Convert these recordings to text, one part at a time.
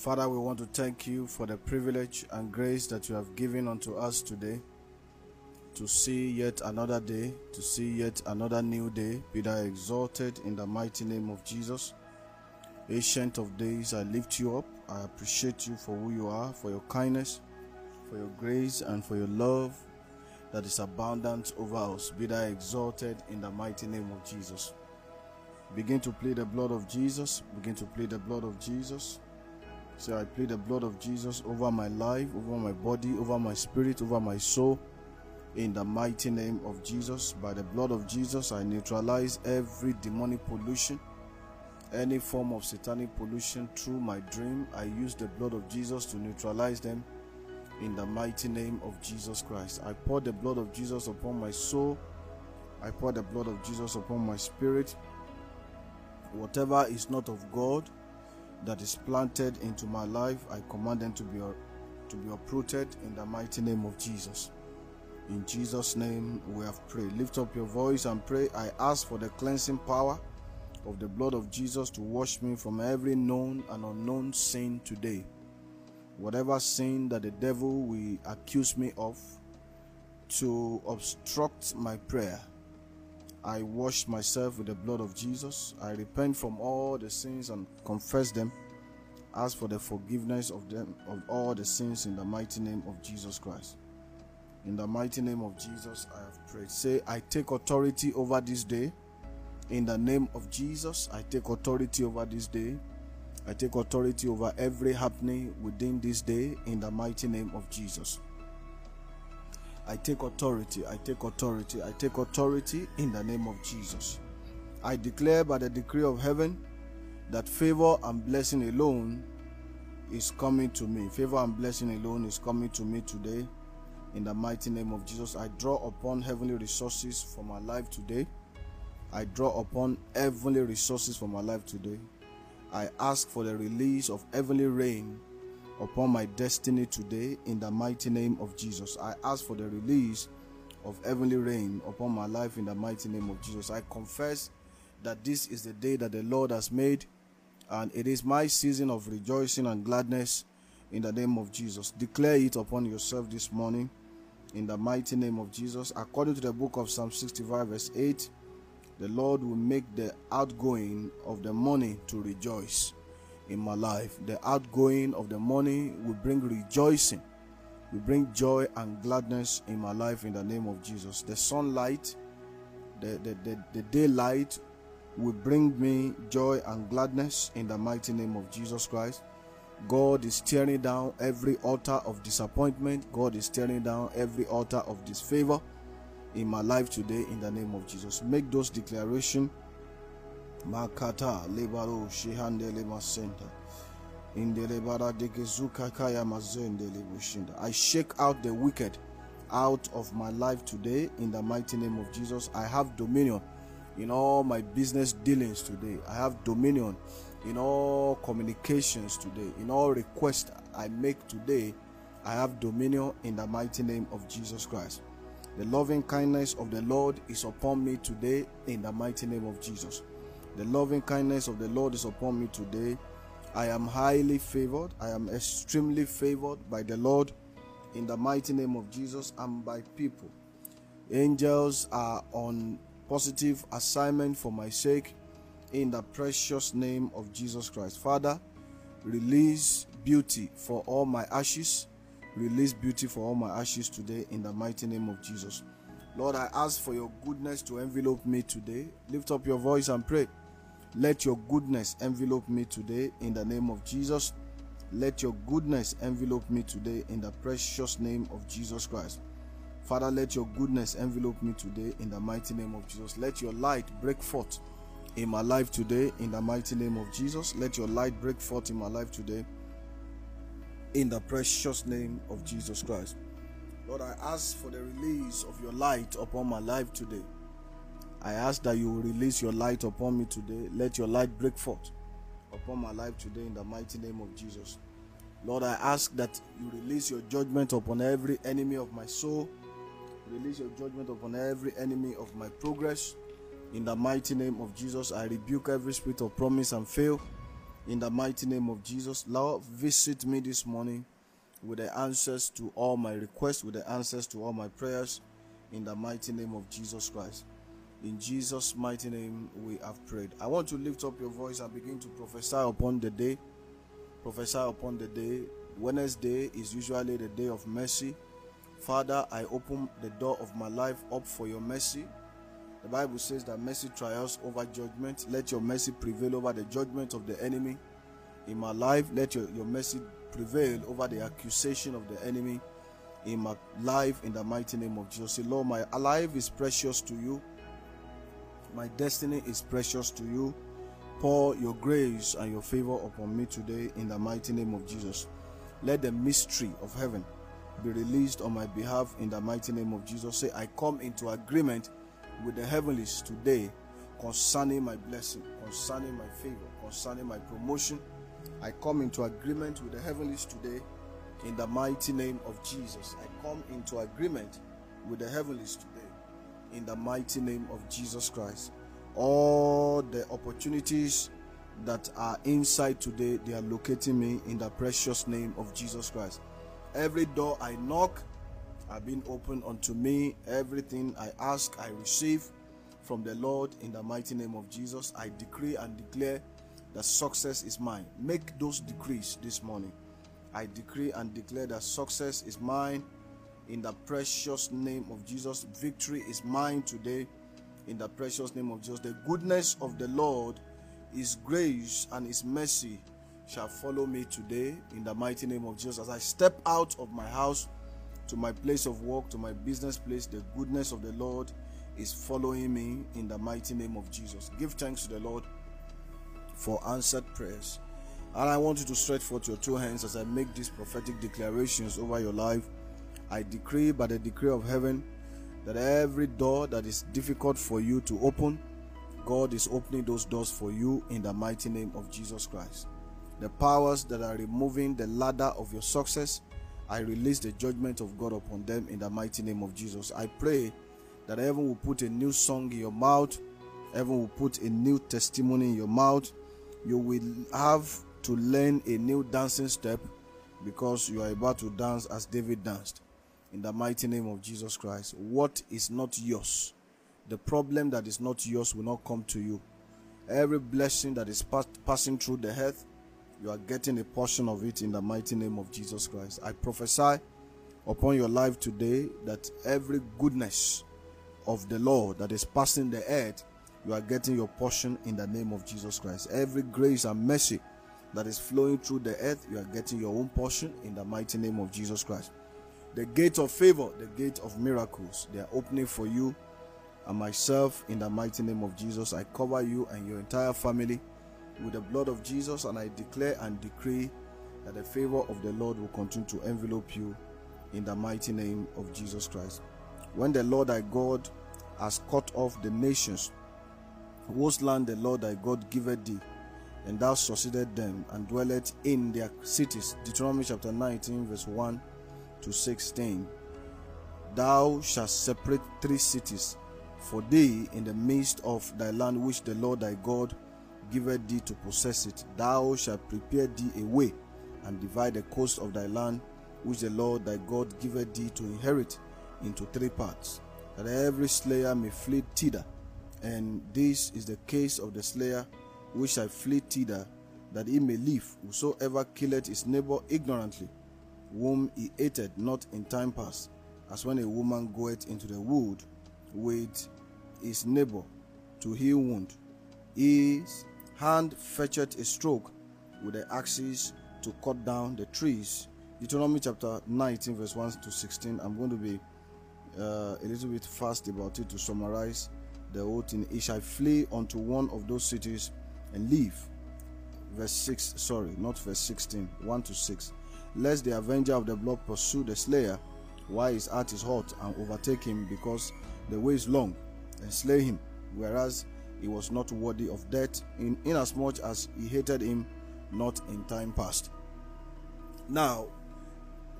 Father, we want to thank you for the privilege and grace that you have given unto us today to see yet another day, to see yet another new day. Be thou exalted in the mighty name of Jesus. Ancient of days, I lift you up. I appreciate you for who you are, for your kindness, for your grace, and for your love that is abundant over us. Be thou exalted in the mighty name of Jesus. Begin to plead the blood of Jesus. Begin to plead the blood of Jesus. Say, I plead the blood of Jesus over my life, over my body, over my spirit, over my soul. In the mighty name of Jesus, by the blood of Jesus, I neutralize every demonic pollution, any form of satanic pollution through my dream. I use the blood of Jesus to neutralize them in the mighty name of Jesus Christ. I pour the blood of Jesus upon my soul. I pour the blood of Jesus upon my spirit. Whatever is not of God that is planted into my life, I command them to be to be uprooted in the mighty name of Jesus. In Jesus' name we have prayed. Lift up your voice and pray. I ask for the cleansing power of the blood of Jesus to wash me from every known and unknown sin today. Whatever sin that the devil will accuse me of to obstruct my prayer, I wash myself with the blood of Jesus. I repent from all the sins and confess them. Ask for the forgiveness of them of all the sins in the mighty name of Jesus Christ. In the mighty name of Jesus, I have prayed. Say, I take authority over this day. In the name of Jesus, I take authority over this day. I take authority over every happening within this day in the mighty name of Jesus. I take authority, I take authority, I take authority in the name of Jesus. I declare by the decree of heaven that favor and blessing alone is coming to me. Favor and blessing alone is coming to me today in the mighty name of Jesus. I draw upon heavenly resources for my life today. I draw upon heavenly resources for my life today. I ask for the release of heavenly rain upon my destiny today in the mighty name of Jesus. I ask for the release of heavenly rain upon my life in the mighty name of Jesus. I confess that this is the day that the Lord has made and it is my season of rejoicing and gladness in the name of Jesus. Declare it upon yourself this morning in the mighty name of Jesus. According to the book of Psalm 65, verse 8, the Lord will make the outgoing of the money to rejoice in my life. The outgoing of the money will bring rejoicing, will bring joy and gladness in my life in the name of Jesus. The sunlight, the, the, the, the daylight will bring me joy and gladness in the mighty name of Jesus Christ. God is tearing down every altar of disappointment. God is tearing down every altar of disfavor in my life today in the name of Jesus. Make those declarations. Makata. Indelebara kaya bushinda. I shake out the wicked out of my life today in the mighty name of Jesus. I have dominion in all my business dealings today. I have dominion in all communications today, in all requests I make today, I have dominion in the mighty name of Jesus Christ. The loving kindness of the Lord is upon me today in the mighty name of Jesus. The loving kindness of the Lord is upon me today. I am highly favored. I am extremely favored by the Lord in the mighty name of Jesus and by people. Angels are on positive assignment for my sake in the precious name of Jesus Christ. Father, release beauty for all my ashes. Release beauty for all my ashes today in the mighty name of Jesus. Lord, I ask for your goodness to envelop me today. Lift up your voice and pray. Let your goodness envelop me today in the name of Jesus. Let your goodness envelop me today in the precious name of Jesus Christ. Father, let your goodness envelop me today in the mighty name of Jesus. Let your light break forth in my life today in the mighty name of Jesus. Let your light break forth in my life today in the precious name of Jesus Christ. Lord, I ask for the release of your light upon my life today. I ask that you release your light upon me today. Let your light break forth upon my life today in the mighty name of Jesus. Lord, I ask that you release your judgment upon every enemy of my soul. Release your judgment upon every enemy of my progress. In the mighty name of Jesus, I rebuke every spirit of promise and fail. In the mighty name of Jesus, Lord, visit me this morning with the answers to all my requests, with the answers to all my prayers. In the mighty name of Jesus Christ. In Jesus' mighty name, we have prayed. I want to lift up your voice and begin to prophesy upon the day. Prophesy upon the day. Wednesday is usually the day of mercy. Father, I open the door of my life up for your mercy. The Bible says that mercy triumphs over judgment. Let your mercy prevail over the judgment of the enemy. In my life, let your, your mercy prevail over the accusation of the enemy. In my life, in the mighty name of Jesus. Say, Lord, my life is precious to you. My destiny is precious to you. Pour your grace and your favor upon me today in the mighty name of Jesus. Let the mystery of heaven be released on my behalf in the mighty name of Jesus. Say, I come into agreement with the heavenlies today concerning my blessing, concerning my favor, concerning my promotion. I come into agreement with the heavenlies today in the mighty name of Jesus. I come into agreement with the heavenlies today in the mighty name of Jesus Christ. All the opportunities that are inside today, they are locating me in the precious name of Jesus Christ. Every door I knock, have been opened unto me. Everything I ask, I receive from the Lord in the mighty name of Jesus. I decree and declare that success is mine. Make those decrees this morning. I decree and declare that success is mine in the precious name of Jesus. Victory is mine today in the precious name of Jesus. The goodness of the Lord, His grace and His mercy shall follow me today in the mighty name of Jesus. As I step out of my house to my place of work, to my business place, the goodness of the Lord is following me in the mighty name of Jesus. Give thanks to the Lord for answered prayers. And I want you to stretch forth your two hands as I make these prophetic declarations over your life. I decree by the decree of heaven that every door that is difficult for you to open, God is opening those doors for you in the mighty name of Jesus Christ. The powers that are removing the ladder of your success, I release the judgment of God upon them in the mighty name of Jesus. I pray that heaven will put a new song in your mouth, heaven will put a new testimony in your mouth. You will have to learn a new dancing step because you are about to dance as David danced. In the mighty name of Jesus Christ. What is not yours, the problem that is not yours will not come to you. Every blessing that is pass- passing through the earth, you are getting a portion of it in the mighty name of Jesus Christ. I prophesy upon your life today that every goodness of the Lord that is passing the earth, you are getting your portion in the name of Jesus Christ. Every grace and mercy that is flowing through the earth, you are getting your own portion in the mighty name of Jesus Christ. The gate of favor, the gate of miracles, they are opening for you and myself in the mighty name of Jesus. I cover you and your entire family with the blood of Jesus, and I declare and decree that the favor of the Lord will continue to envelope you in the mighty name of Jesus Christ. When the Lord thy God has cut off the nations, whose land the Lord thy God giveth thee, and thou succeeded them and dwelleth in their cities. Deuteronomy chapter 19, verse 1 to 16. Thou shalt separate three cities for thee in the midst of thy land which the Lord thy God giveth thee to possess it. Thou shalt prepare thee a way and divide the coast of thy land which the Lord thy God giveth thee to inherit into three parts, that every slayer may flee thither. And this is the case of the slayer which shall flee thither, that he may live. Whosoever killeth his neighbor ignorantly, whom he hated not in time past, as when a woman goeth into the wood with his neighbor to heal wound. His hand fetcheth a stroke with the axes to cut down the trees. Deuteronomy chapter 19, verse 1 to 16. I'm going to be uh, a little bit fast about it to summarize the whole thing. He shall flee unto one of those cities and live. Verse 6, sorry, not verse 16, 1 to 6. Lest the avenger of the blood pursue the slayer why his heart is hot and overtake him because the way is long and slay him, whereas he was not worthy of death, in inasmuch as he hated him not in time past. Now,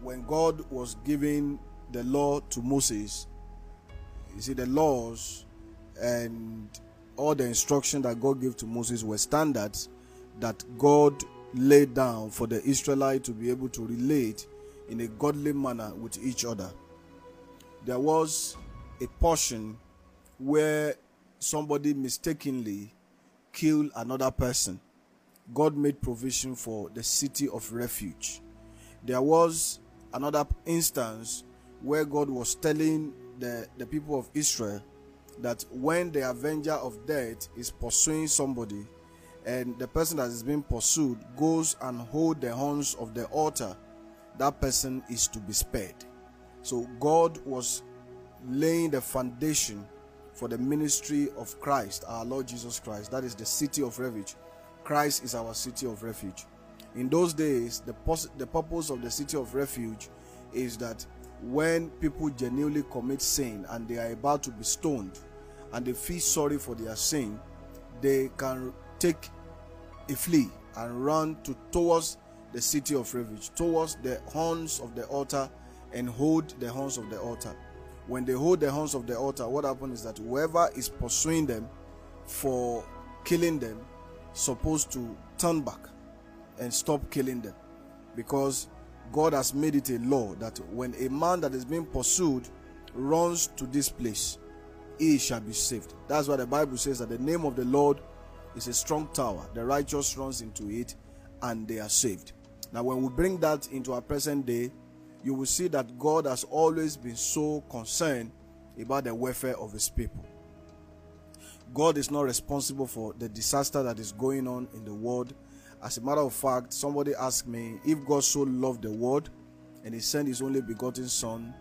when God was giving the law to Moses, you see, the laws and all the instruction that God gave to Moses were standards that God laid down for the Israelite to be able to relate in a godly manner with each other. There was a portion where somebody mistakenly killed another person. God made provision for the city of refuge. There was another instance where God was telling the, the people of Israel that when the avenger of death is pursuing somebody and the person that is being pursued goes and hold the horns of the altar, that person is to be spared. So God was laying the foundation for the ministry of Christ, our Lord Jesus Christ. That is the city of refuge. Christ is our city of refuge. In those days, the, pos- the purpose of the city of refuge is that when people genuinely commit sin and they are about to be stoned and they feel sorry for their sin, they can take a flee and run to towards the city of refuge, towards the horns of the altar and hold the horns of the altar. When they hold the horns of the altar, what happens is that whoever is pursuing them for killing them supposed to turn back and stop killing them because God has made it a law that when a man that is being pursued runs to this place, he shall be saved. That's why the Bible says that the name of the Lord is a strong tower. The righteous runs into it and they are saved. Now, when we bring that into our present day, you will see that God has always been so concerned about the welfare of his people. God is not responsible for the disaster that is going on in the world. As a matter of fact, somebody asked me if God so loved the world and he sent his only begotten son,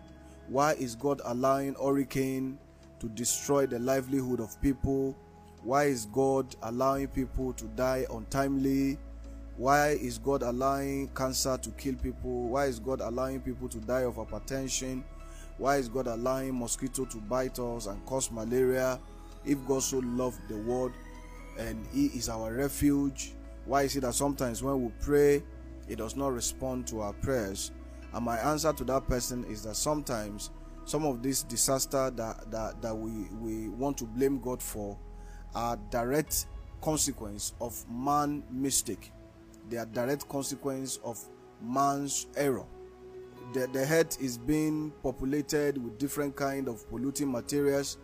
why is God allowing hurricane to destroy the livelihood of people? Why is God allowing people to die untimely? Why is God allowing cancer to kill people? Why is God allowing people to die of hypertension? Why is God allowing mosquito to bite us and cause malaria? If God so loved the world and He is our refuge, why is it that sometimes when we pray, He does not respond to our prayers? And my answer to that person is that sometimes some of this disaster that, that, that we, we want to blame God for are direct consequence of man mistake. They are direct consequence of man's error. The, the earth is being populated with different kind of polluting materials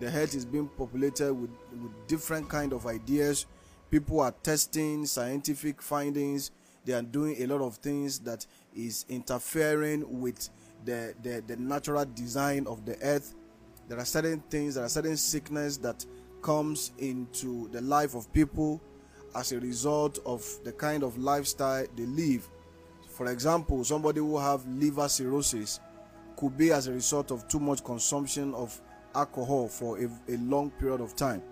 the earth is being populated with, with different kind of ideas people are testing scientific findings they are doing a lot of things that is interfering with the, the, the natural design of the earth there are certain things there are certain sickness that comes into the life of people as a result of the kind of lifestyle they live for example somebody who have liver cirrhosis could be as a result of too much consumption of alcohol for a, a long period of time.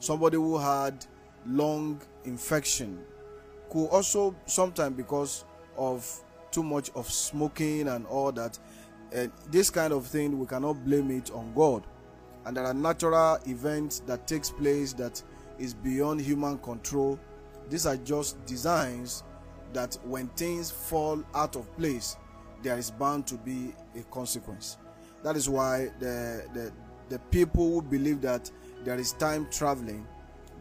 Somebody who had lung infection could also sometimes because of too much of smoking and all that. And this kind of thing we cannot blame it on God. And there are natural events that takes place that is beyond human control. These are just designs that when things fall out of place, there is bound to be a consequence. That is why the, the, the people who believe that there is time traveling,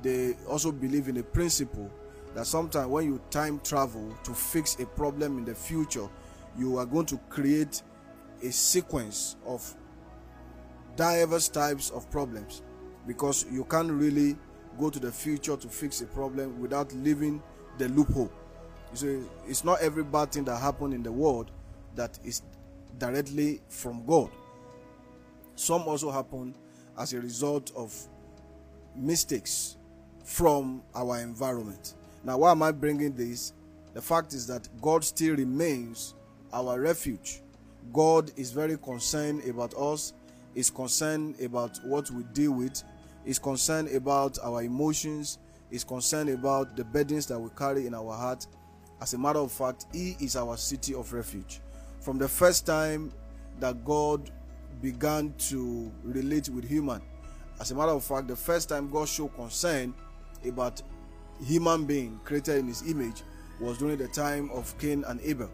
they also believe in a principle that sometimes when you time travel to fix a problem in the future, you are going to create a sequence of diverse types of problems because you can't really go to the future to fix a problem without leaving the loophole. So it's not every bad thing that happened in the world that is directly from God. Some also happen as a result of mistakes from our environment. Now, why am I bringing this? The fact is that God still remains our refuge. God is very concerned about us, is concerned about what we deal with, is concerned about our emotions, is concerned about the burdens that we carry in our heart. As a matter of fact, He is our city of refuge. From the first time that God began to relate with human. As a matter of fact, the first time God showed concern about human being created in his image was during the time of Cain and Abel.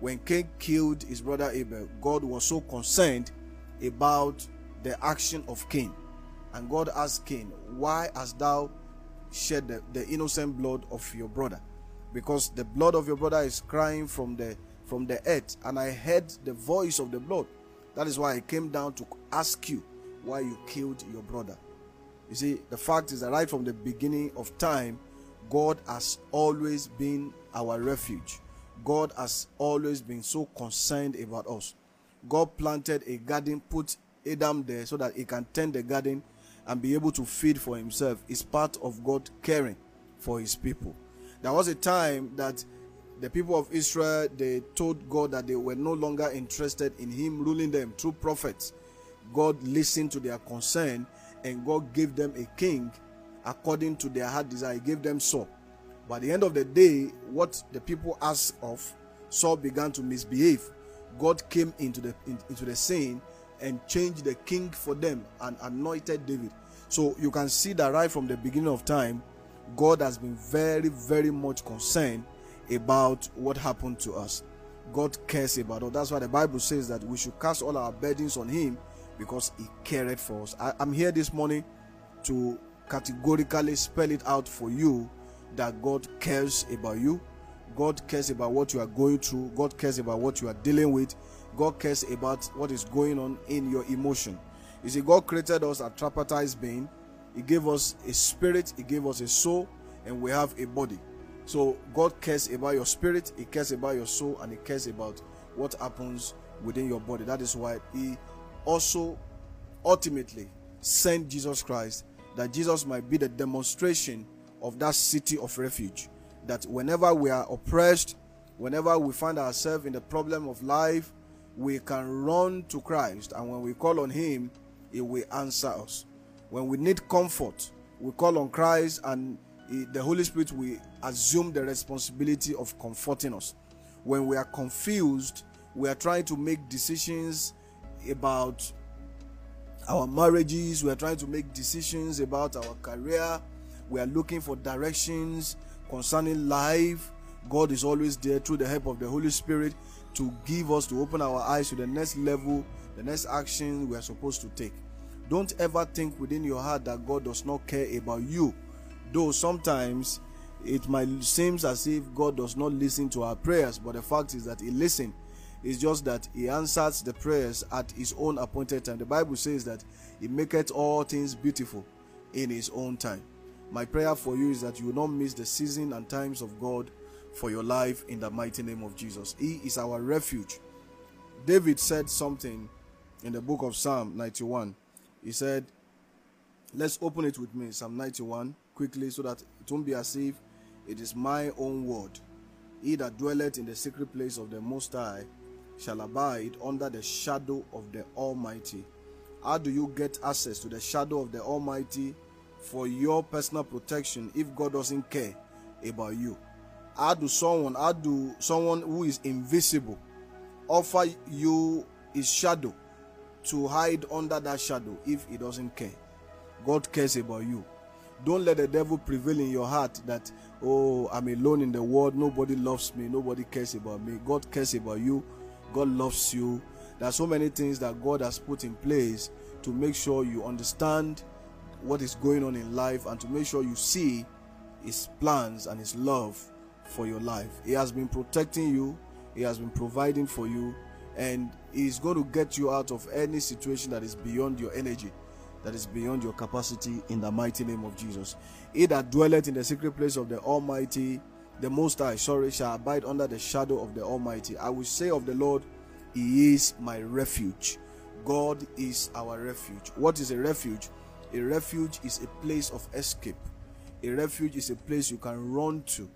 When Cain killed his brother Abel, God was so concerned about the action of Cain. And God asked Cain, Why hast thou shed the, the innocent blood of your brother? Because the blood of your brother is crying from the from the earth, and I heard the voice of the blood. That is why I came down to ask you why you killed your brother. You see, the fact is that right from the beginning of time, God has always been our refuge. God has always been so concerned about us. God planted a garden, put Adam there so that he can tend the garden and be able to feed for himself. Is part of God caring for his people. There was a time that the people of Israel they told God that they were no longer interested in him ruling them through prophets. God listened to their concern and God gave them a king according to their heart desire. He gave them Saul. By the end of the day, what the people asked of, Saul began to misbehave. God came into the in, into the scene and changed the king for them and anointed David. So you can see that right from the beginning of time, God has been very, very much concerned about what happened to us. God cares about us. That's why the Bible says that we should cast all our burdens on Him because He cared for us. I, am here this morning to categorically spell it out for you that God cares about you. God cares about what you are going through. God cares about what you are dealing with. God cares about what is going on in your emotion. You see, God created us a tripartite being. He gave us a spirit, He gave us a soul, and we have a body. So God cares about your spirit, He cares about your soul, and He cares about what happens within your body. That is why He also ultimately sent Jesus Christ that Jesus might be the demonstration of that city of refuge. That whenever we are oppressed, whenever we find ourselves in the problem of life, we can run to Christ, and when we call on Him, He will answer us. When we need comfort, we call on Christ, and the Holy Spirit will assume the responsibility of comforting us. When we are confused, we are trying to make decisions about our marriages, we are trying to make decisions about our career, we are looking for directions concerning life. God is always there through the help of the Holy Spirit to give us, to open our eyes to the next level, the next action we are supposed to take. Don't ever think within your heart that God does not care about you. Though sometimes it might seem as if God does not listen to our prayers, but the fact is that He listens. It's just that He answers the prayers at His own appointed time. The Bible says that He maketh all things beautiful in His own time. My prayer for you is that you will not miss the season and times of God for your life in the mighty name of Jesus. He is our refuge. David said something in the book of Psalm 91. He said, Let's open it with me, Psalm 91, quickly, so that it won't be as if it is my own word. He that dwelleth in the secret place of the Most High shall abide under the shadow of the Almighty. How do you get access to the shadow of the Almighty for your personal protection if God doesn't care about you? How do someone, how do someone who is invisible offer you his shadow to hide under that shadow if he doesn't care? God cares about you. Don't let the devil prevail in your heart that, oh, I'm alone in the world. Nobody loves me. Nobody cares about me. God cares about you. God loves you. There are so many things that God has put in place to make sure you understand what is going on in life and to make sure you see His plans and His love for your life. He has been protecting you, He has been providing for you, and He is going to get you out of any situation that is beyond your energy, that is beyond your capacity in the mighty name of Jesus. He that dwelleth in the secret place of the Almighty, the Most High, sorry, shall abide under the shadow of the Almighty. I will say of the Lord, He is my refuge. God is our refuge. What is a refuge? A refuge is a place of escape. A refuge is a place you can run to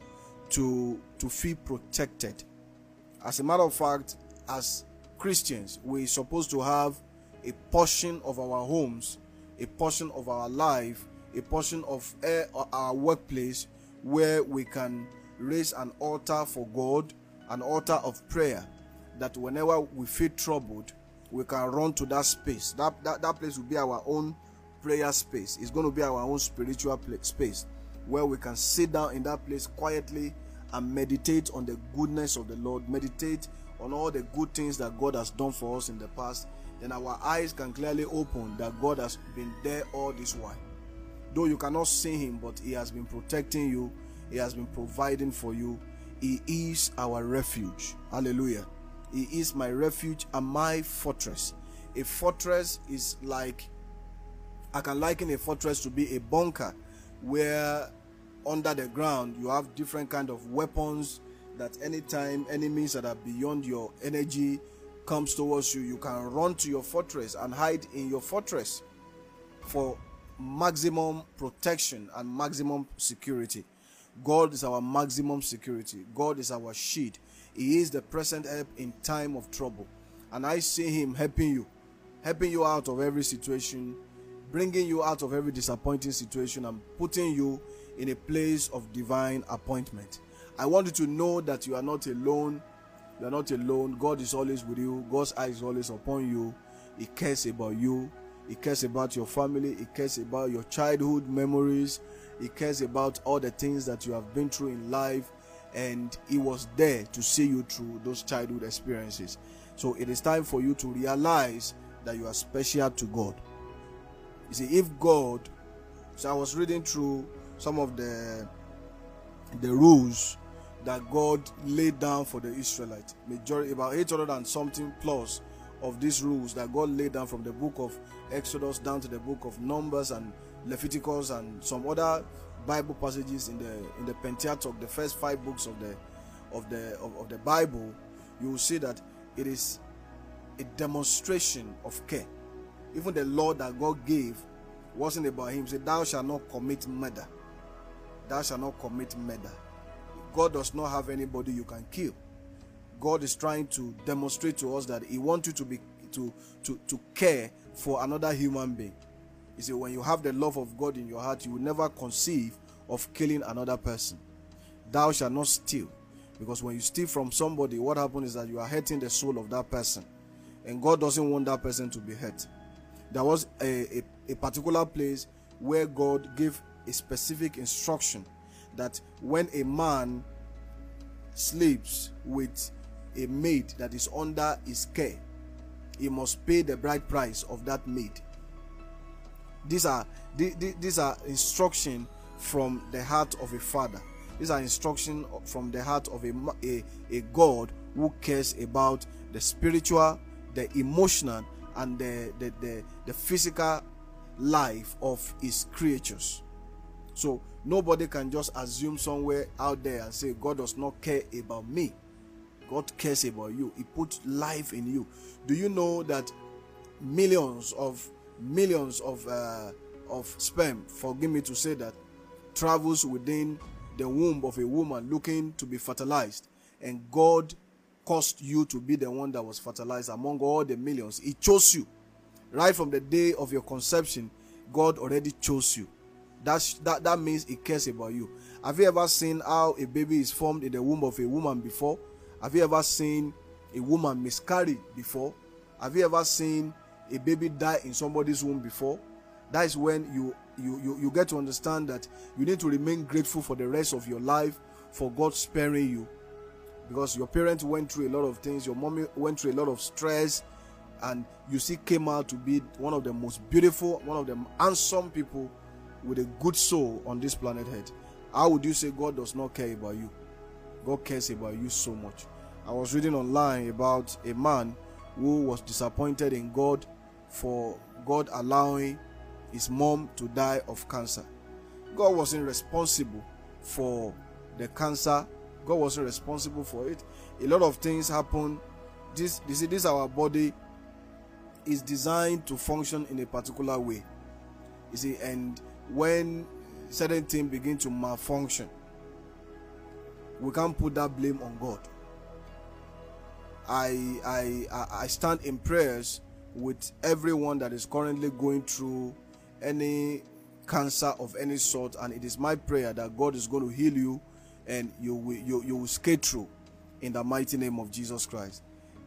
to to feel protected. As a matter of fact, as Christians, we're supposed to have a portion of our homes, a portion of our life, a portion of eh, our workplace where we can raise an altar for God, an altar of prayer, that whenever we feel troubled, we can run to that space. That, that, that place will be our own prayer space. It's going to be our own spiritual space where we can sit down in that place quietly and meditate on the goodness of the Lord, meditate on all the good things that God has done for us in the past, then our eyes can clearly open that God has been there all this while. Though you cannot see Him, but He has been protecting you, He has been providing for you. He is our refuge. Hallelujah. He is my refuge and my fortress. A fortress is like, I can liken a fortress to be a bunker where under the ground you have different kind of weapons that anytime enemies that are beyond your energy comes towards you you can run to your fortress and hide in your fortress for maximum protection and maximum security. God is our maximum security. God is our shield. He is the present help in time of trouble. And i see him helping you helping you out of every situation bringing you out of every disappointing situation and putting you in a place of divine appointment. I want you to know that you are not alone. You are not alone. God is always with you. God's eye is always upon you. He cares about you. He cares about your family. He cares about your childhood memories. He cares about all the things that you have been through in life. And He was there to see you through those childhood experiences. So it is time for you to realize that you are special to God. You see, if God, so I was reading through some of the the rules that God laid down for the Israelites. Majority about 800 and something plus of these rules that God laid down from the book of Exodus down to the book of Numbers and Leviticus and some other Bible passages in the in the Pentateuch, the first five books of the of the of, of the Bible, you will see that it is a demonstration of care. Even the law that God gave wasn't about him. He said, Thou shalt not commit murder thou shalt not commit murder. God does not have anybody you can kill. God is trying to demonstrate to us that He wants you to be to to to care for another human being. You see, when you have the love of God in your heart, you will never conceive of killing another person. Thou shalt not steal. Because when you steal from somebody, what happens is that you are hurting the soul of that person. And God doesn't want that person to be hurt. There was a, a, a particular place where God gave a specific instruction that when a man sleeps with a maid that is under his care, he must pay the bride price of that maid. These are these are instruction from the heart of a father. These are instruction from the heart of a, a, a God who cares about the spiritual, the emotional, and the, the, the, the physical life of his creatures. So nobody can just assume somewhere out there and say, God does not care about me. God cares about you. He put life in you. Do you know that millions of millions of uh, of sperm, forgive me to say that, travels within the womb of a woman looking to be fertilized, and God caused you to be the one that was fertilized among all the millions. He chose you. Right from the day of your conception, God already chose you. That's, that, that means he cares about you. Have you ever seen how a baby is formed in the womb of a woman before? Have you ever seen a woman miscarry before? Have you ever seen a baby die in somebody's womb before? That is when you, you, you, you get to understand that you need to remain grateful for the rest of your life for God sparing you. Because your parents went through a lot of things, your mommy went through a lot of stress, and you see came out to be one of the most beautiful, one of the handsome people with a good soul on this planet Earth, how would you say God does not care about you? God cares about you so much. I was reading online about a man who was disappointed in God for God allowing his mom to die of cancer. God wasn't responsible for the cancer. God wasn't responsible for it. A lot of things happen. This, you see, this our body is designed to function in a particular way. You see, and when certain things begin to malfunction, we can't put that blame on God. I I I stand in prayers with everyone that is currently going through any cancer of any sort, and it is my prayer that God is going to heal you and you will you, you will skate through in the mighty name of Jesus Christ.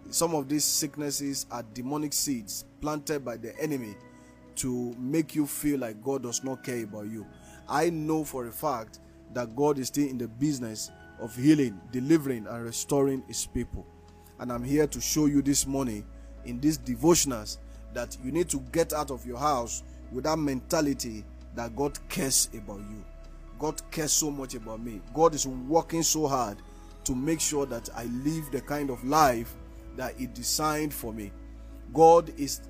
some of these sicknesses are demonic seeds planted by the enemy to make you feel like God does not care about you. I know for a fact that God is still in the business of healing, delivering, and restoring His people. And I'm here to show you this morning in these devotionals that you need to get out of your house with that mentality that God cares about you. God cares so much about me. God is working so hard to make sure that I live the kind of life that He designed for me. God is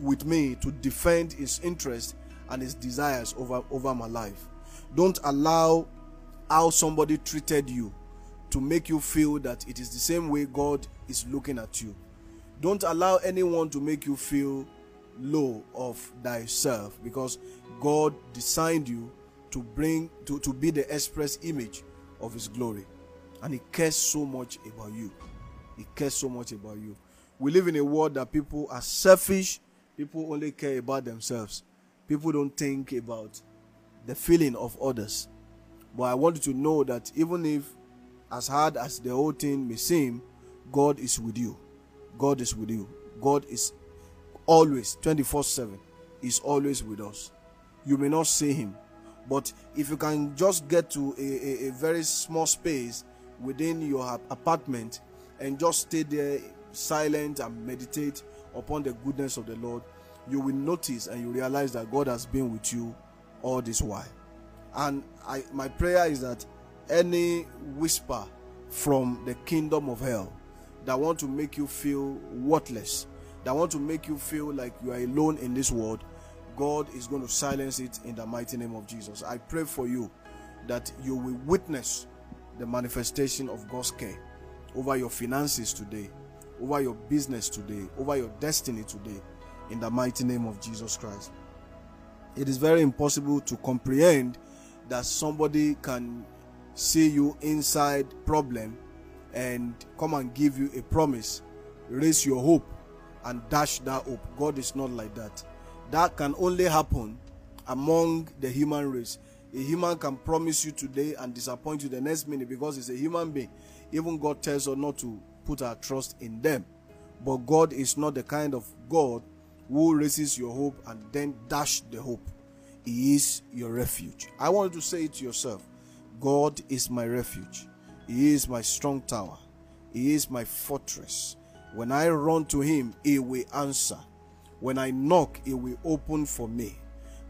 with me to defend His interest and His desires over, over my life. Don't allow how somebody treated you to make you feel that it is the same way God is looking at you. Don't allow anyone to make you feel low of thyself because God designed you to bring to, to be the express image of his glory. And he cares so much about you. He cares so much about you. We live in a world that people are selfish, people only care about themselves. People don't think about the feeling of others. But I want you to know that even if as hard as the whole thing may seem, God is with you. God is with you. God is always 24 7 is always with us. You may not see him, but if you can just get to a, a, a very small space within your apartment and just stay there silent and meditate upon the goodness of the Lord, you will notice and you realize that God has been with you all this while. And I, my prayer is that any whisper from the kingdom of hell that want to make you feel worthless, that want to make you feel like you are alone in this world, God is going to silence it in the mighty name of Jesus. I pray for you that you will witness the manifestation of God's care over your finances today, over your business today, over your destiny today, in the mighty name of Jesus Christ. It is very impossible to comprehend that somebody can see you inside problem and come and give you a promise, raise your hope and dash that hope. God is not like that. That can only happen among the human race. A human can promise you today and disappoint you the next minute because it's a human being. Even God tells us not to put our trust in them. But God is not the kind of God who raises your hope and then dash the hope. He is your refuge. I want you to say it to yourself God is my refuge. He is my strong tower. He is my fortress. When I run to Him, He will answer. When I knock, He will open for me.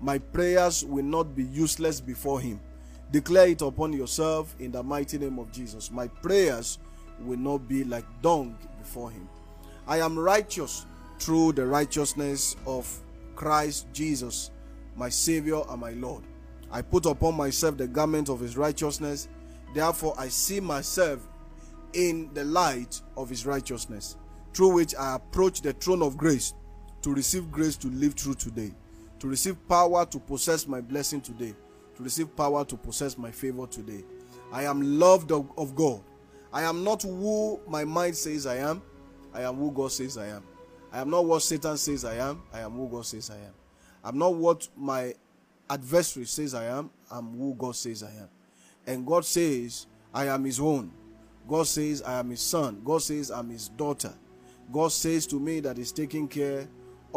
My prayers will not be useless before Him. Declare it upon yourself in the mighty name of Jesus. My prayers will not be like dung before Him. I am righteous through the righteousness of Christ Jesus, my Savior and my Lord. I put upon myself the garment of His righteousness. Therefore, I see myself in the light of His righteousness, through which I approach the throne of grace to receive grace to live through today, to receive power to possess my blessing today, to receive power to possess my favor today. I am loved of, of God. I am not who my mind says I am, I am who God says I am. I am not what Satan says I am. I am who God says I am. I'm not what my adversary says I am. I'm who God says I am. And God says I am His own. God says I am His son. God says I'm His daughter. God says to me that He's taking care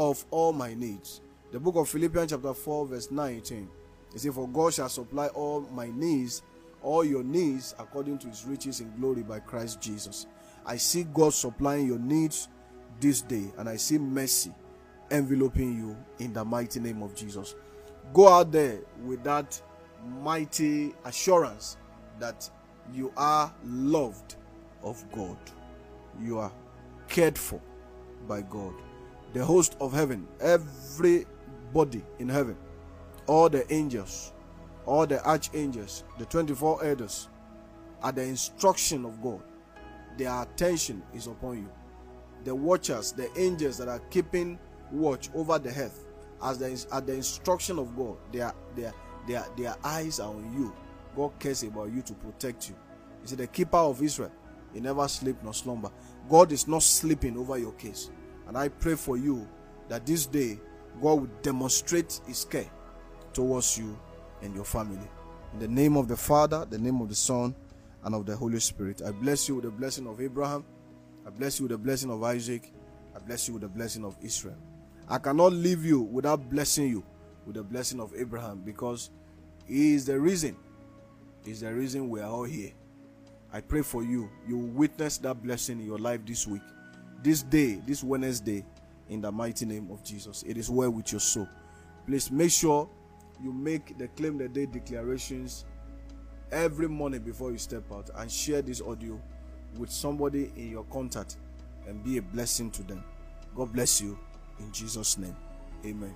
of all my needs. The book of Philippians, chapter 4, verse 19. It says, For God shall supply all my needs, all your needs, according to His riches in glory by Christ Jesus. I see God supplying your needs this day, and I see mercy enveloping you in the mighty name of Jesus. Go out there with that mighty assurance that you are loved of God, you are cared for by God. The host of heaven, everybody in heaven, all the angels, all the archangels, the 24 elders, at the instruction of God, their attention is upon you the watchers, the angels that are keeping watch over the earth, as the, at the instruction of God, their, their, their, their eyes are on you. God cares about you to protect you. He said, The keeper of Israel, he never sleep nor slumber. God is not sleeping over your case. And I pray for you that this day God will demonstrate his care towards you and your family. In the name of the Father, the name of the Son, and of the Holy Spirit. I bless you with the blessing of Abraham I bless you with the blessing of Isaac. I bless you with the blessing of Israel. I cannot leave you without blessing you with the blessing of Abraham because he is the reason. He is the reason we are all here. I pray for you. You will witness that blessing in your life this week, this day, this Wednesday, in the mighty name of Jesus. It is well with your soul. Please make sure you make the claim the day declarations every morning before you step out and share this audio with somebody in your contact and be a blessing to them. God bless you in Jesus' name. Amen.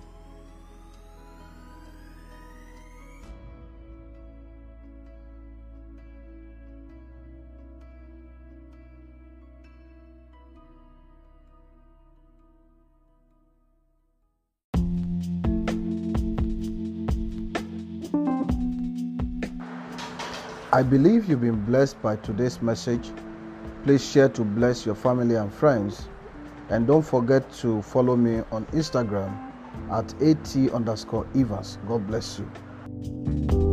I believe you've been blessed by today's message. Please share to bless your family and friends. And don't forget to follow me on Instagram at at underscore Evans. God bless you.